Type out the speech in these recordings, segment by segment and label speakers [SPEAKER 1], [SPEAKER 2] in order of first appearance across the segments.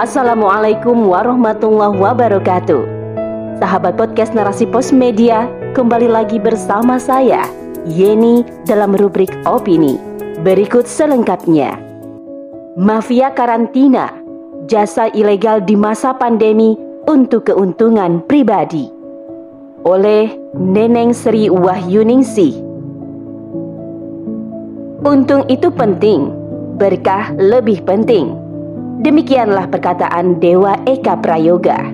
[SPEAKER 1] Assalamualaikum warahmatullahi wabarakatuh. Sahabat podcast Narasi Pos Media, kembali lagi bersama saya, Yeni dalam rubrik opini. Berikut selengkapnya. Mafia karantina, jasa ilegal di masa pandemi untuk keuntungan pribadi. Oleh Neneng Sri Wahyuningsih. Untung itu penting, berkah lebih penting. Demikianlah perkataan Dewa Eka Prayoga.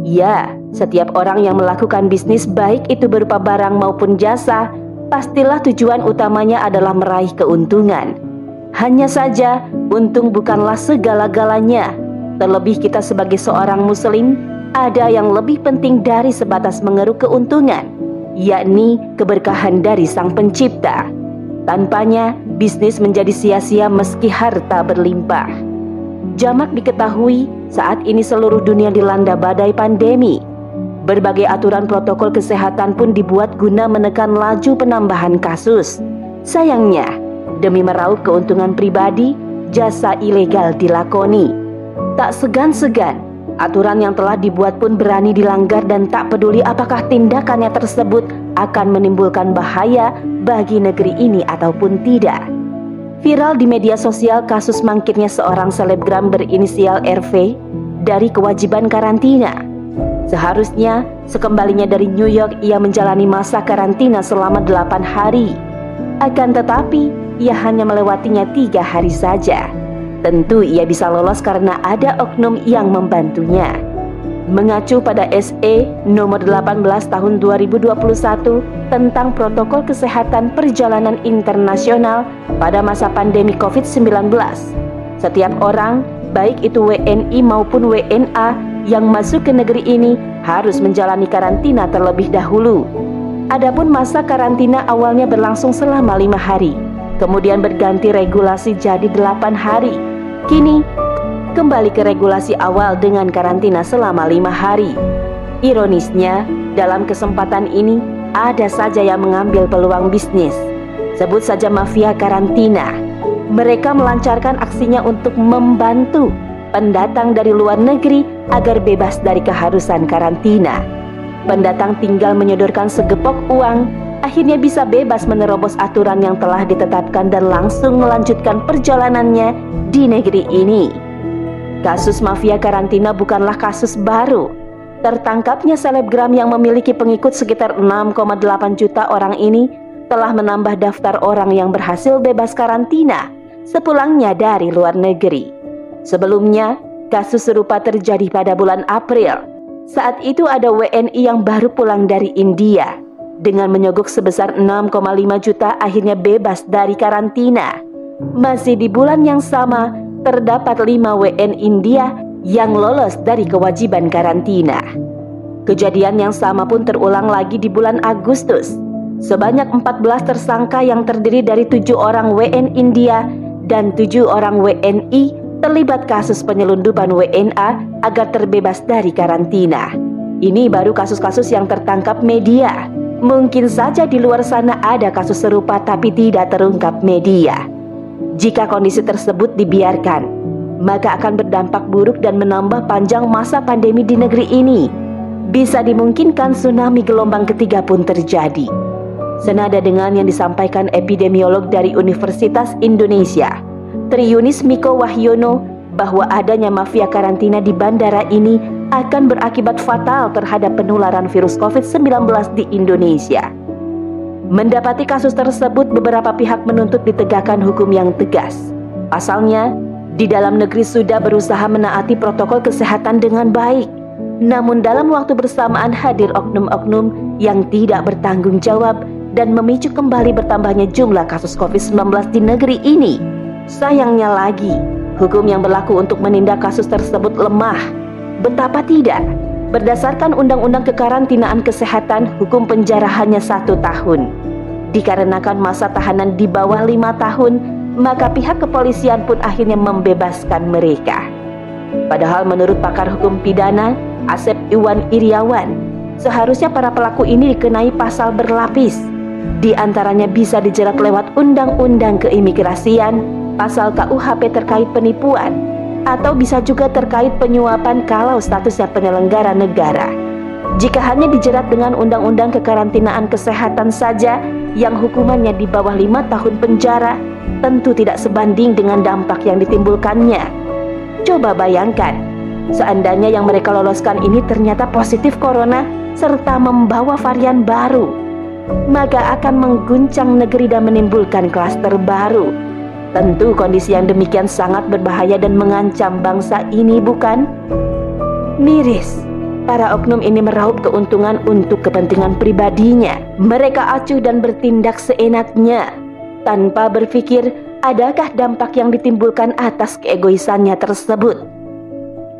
[SPEAKER 1] Ya, setiap orang yang melakukan bisnis baik itu berupa barang maupun jasa, pastilah tujuan utamanya adalah meraih keuntungan. Hanya saja, untung bukanlah segala-galanya. Terlebih kita sebagai seorang muslim, ada yang lebih penting dari sebatas mengeruk keuntungan, yakni keberkahan dari Sang Pencipta. Tanpanya, bisnis menjadi sia-sia meski harta berlimpah. Jamak diketahui saat ini seluruh dunia dilanda badai pandemi. Berbagai aturan protokol kesehatan pun dibuat guna menekan laju penambahan kasus. Sayangnya, demi meraup keuntungan pribadi, jasa ilegal dilakoni. Tak segan-segan, aturan yang telah dibuat pun berani dilanggar dan tak peduli apakah tindakannya tersebut akan menimbulkan bahaya bagi negeri ini ataupun tidak. Viral di media sosial kasus mangkirnya seorang selebgram berinisial RV dari kewajiban karantina. Seharusnya sekembalinya dari New York ia menjalani masa karantina selama 8 hari. Akan tetapi ia hanya melewatinya tiga hari saja. Tentu ia bisa lolos karena ada oknum yang membantunya mengacu pada SE nomor 18 tahun 2021 tentang protokol kesehatan perjalanan internasional pada masa pandemi COVID-19. Setiap orang, baik itu WNI maupun WNA yang masuk ke negeri ini harus menjalani karantina terlebih dahulu. Adapun masa karantina awalnya berlangsung selama lima hari, kemudian berganti regulasi jadi delapan hari. Kini kembali ke regulasi awal dengan karantina selama lima hari. Ironisnya, dalam kesempatan ini ada saja yang mengambil peluang bisnis. Sebut saja mafia karantina. Mereka melancarkan aksinya untuk membantu pendatang dari luar negeri agar bebas dari keharusan karantina. Pendatang tinggal menyodorkan segepok uang, akhirnya bisa bebas menerobos aturan yang telah ditetapkan dan langsung melanjutkan perjalanannya di negeri ini. Kasus mafia karantina bukanlah kasus baru. Tertangkapnya selebgram yang memiliki pengikut sekitar 6,8 juta orang ini telah menambah daftar orang yang berhasil bebas karantina sepulangnya dari luar negeri. Sebelumnya, kasus serupa terjadi pada bulan April. Saat itu ada WNI yang baru pulang dari India dengan menyogok sebesar 6,5 juta akhirnya bebas dari karantina. Masih di bulan yang sama, terdapat 5 WN India yang lolos dari kewajiban karantina. Kejadian yang sama pun terulang lagi di bulan Agustus. Sebanyak 14 tersangka yang terdiri dari tujuh orang WN India dan tujuh orang WNI terlibat kasus penyelundupan WNA agar terbebas dari karantina. Ini baru kasus-kasus yang tertangkap media. Mungkin saja di luar sana ada kasus serupa tapi tidak terungkap media. Jika kondisi tersebut dibiarkan, maka akan berdampak buruk dan menambah panjang masa pandemi di negeri ini. Bisa dimungkinkan tsunami gelombang ketiga pun terjadi. Senada dengan yang disampaikan epidemiolog dari Universitas Indonesia, Triunis Miko Wahyono, bahwa adanya mafia karantina di bandara ini akan berakibat fatal terhadap penularan virus COVID-19 di Indonesia. Mendapati kasus tersebut, beberapa pihak menuntut ditegakkan hukum yang tegas. Pasalnya, di dalam negeri sudah berusaha menaati protokol kesehatan dengan baik. Namun dalam waktu bersamaan hadir oknum-oknum yang tidak bertanggung jawab dan memicu kembali bertambahnya jumlah kasus COVID-19 di negeri ini. Sayangnya lagi, hukum yang berlaku untuk menindak kasus tersebut lemah. Betapa tidak, Berdasarkan Undang-Undang Kekarantinaan Kesehatan, hukum penjara hanya satu tahun. Dikarenakan masa tahanan di bawah lima tahun, maka pihak kepolisian pun akhirnya membebaskan mereka. Padahal menurut pakar hukum pidana, Asep Iwan Iriawan, seharusnya para pelaku ini dikenai pasal berlapis. Di antaranya bisa dijerat lewat Undang-Undang Keimigrasian, pasal KUHP terkait penipuan, atau bisa juga terkait penyuapan kalau statusnya penyelenggara negara. Jika hanya dijerat dengan undang-undang kekarantinaan kesehatan saja yang hukumannya di bawah lima tahun penjara, tentu tidak sebanding dengan dampak yang ditimbulkannya. Coba bayangkan, seandainya yang mereka loloskan ini ternyata positif corona serta membawa varian baru, maka akan mengguncang negeri dan menimbulkan klaster baru. Tentu kondisi yang demikian sangat berbahaya dan mengancam bangsa ini bukan? Miris, para oknum ini meraup keuntungan untuk kepentingan pribadinya. Mereka acuh dan bertindak seenaknya, tanpa berpikir adakah dampak yang ditimbulkan atas keegoisannya tersebut.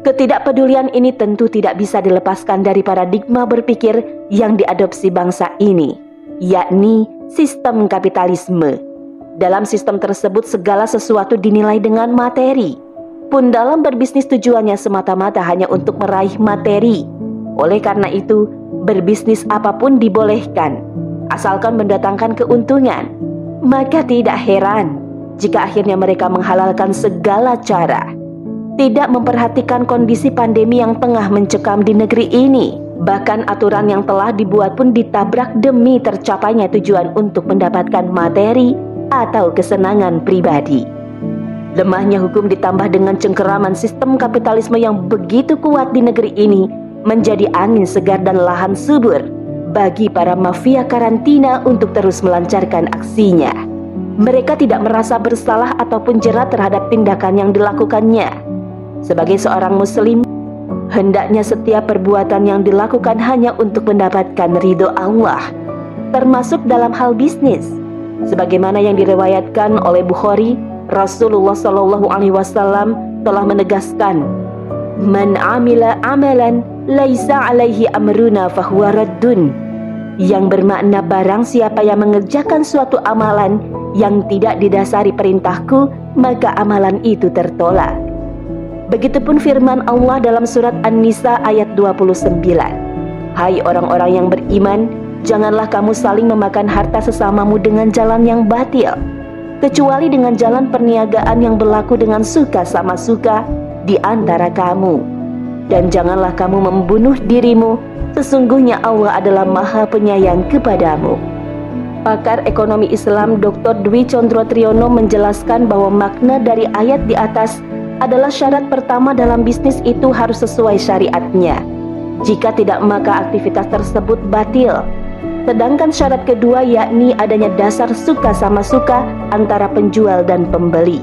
[SPEAKER 1] Ketidakpedulian ini tentu tidak bisa dilepaskan dari paradigma berpikir yang diadopsi bangsa ini, yakni sistem kapitalisme. Dalam sistem tersebut segala sesuatu dinilai dengan materi. Pun dalam berbisnis tujuannya semata-mata hanya untuk meraih materi. Oleh karena itu, berbisnis apa pun dibolehkan, asalkan mendatangkan keuntungan. Maka tidak heran jika akhirnya mereka menghalalkan segala cara tidak memperhatikan kondisi pandemi yang tengah mencekam di negeri ini. Bahkan aturan yang telah dibuat pun ditabrak demi tercapainya tujuan untuk mendapatkan materi atau kesenangan pribadi. Lemahnya hukum ditambah dengan cengkeraman sistem kapitalisme yang begitu kuat di negeri ini menjadi angin segar dan lahan subur bagi para mafia karantina untuk terus melancarkan aksinya. Mereka tidak merasa bersalah ataupun jerat terhadap tindakan yang dilakukannya sebagai seorang muslim, hendaknya setiap perbuatan yang dilakukan hanya untuk mendapatkan ridho Allah, termasuk dalam hal bisnis. Sebagaimana yang diriwayatkan oleh Bukhari, Rasulullah Shallallahu alaihi wasallam telah menegaskan, "Man amila amalan laisa alaihi amruna fahuwa raddun." Yang bermakna barang siapa yang mengerjakan suatu amalan yang tidak didasari perintahku, maka amalan itu tertolak. Begitupun firman Allah dalam surat An-Nisa ayat 29. Hai orang-orang yang beriman, janganlah kamu saling memakan harta sesamamu dengan jalan yang batil, kecuali dengan jalan perniagaan yang berlaku dengan suka sama suka di antara kamu. Dan janganlah kamu membunuh dirimu, sesungguhnya Allah adalah maha penyayang kepadamu. Pakar ekonomi Islam Dr. Dwi Condro Triyono menjelaskan bahwa makna dari ayat di atas adalah syarat pertama dalam bisnis itu harus sesuai syariatnya. Jika tidak maka aktivitas tersebut batil. Sedangkan syarat kedua yakni adanya dasar suka sama suka antara penjual dan pembeli.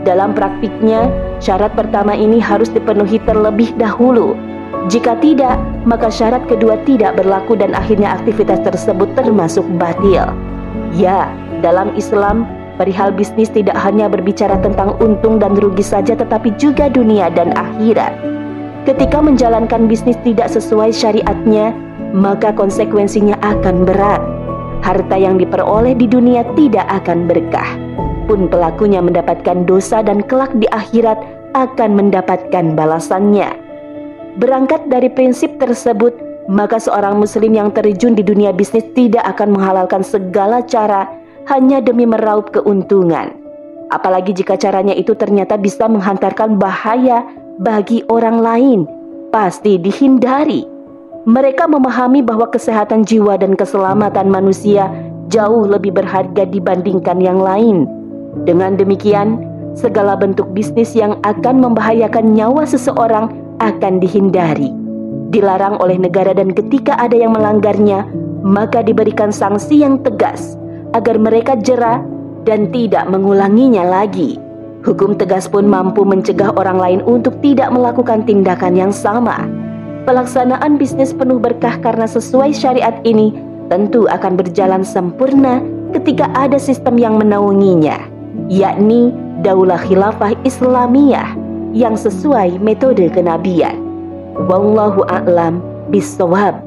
[SPEAKER 1] Dalam praktiknya, syarat pertama ini harus dipenuhi terlebih dahulu. Jika tidak, maka syarat kedua tidak berlaku dan akhirnya aktivitas tersebut termasuk batil. Ya, dalam Islam Perihal bisnis tidak hanya berbicara tentang untung dan rugi saja tetapi juga dunia dan akhirat. Ketika menjalankan bisnis tidak sesuai syariatnya, maka konsekuensinya akan berat. Harta yang diperoleh di dunia tidak akan berkah. Pun pelakunya mendapatkan dosa dan kelak di akhirat akan mendapatkan balasannya. Berangkat dari prinsip tersebut, maka seorang muslim yang terjun di dunia bisnis tidak akan menghalalkan segala cara hanya demi meraup keuntungan. Apalagi jika caranya itu ternyata bisa menghantarkan bahaya bagi orang lain, pasti dihindari. Mereka memahami bahwa kesehatan jiwa dan keselamatan manusia jauh lebih berharga dibandingkan yang lain. Dengan demikian, segala bentuk bisnis yang akan membahayakan nyawa seseorang akan dihindari. Dilarang oleh negara dan ketika ada yang melanggarnya, maka diberikan sanksi yang tegas agar mereka jerah dan tidak mengulanginya lagi. Hukum tegas pun mampu mencegah orang lain untuk tidak melakukan tindakan yang sama. Pelaksanaan bisnis penuh berkah karena sesuai syariat ini tentu akan berjalan sempurna ketika ada sistem yang menaunginya, yakni Daulah Khilafah Islamiyah yang sesuai metode kenabian. Wallahu a'lam bisawab.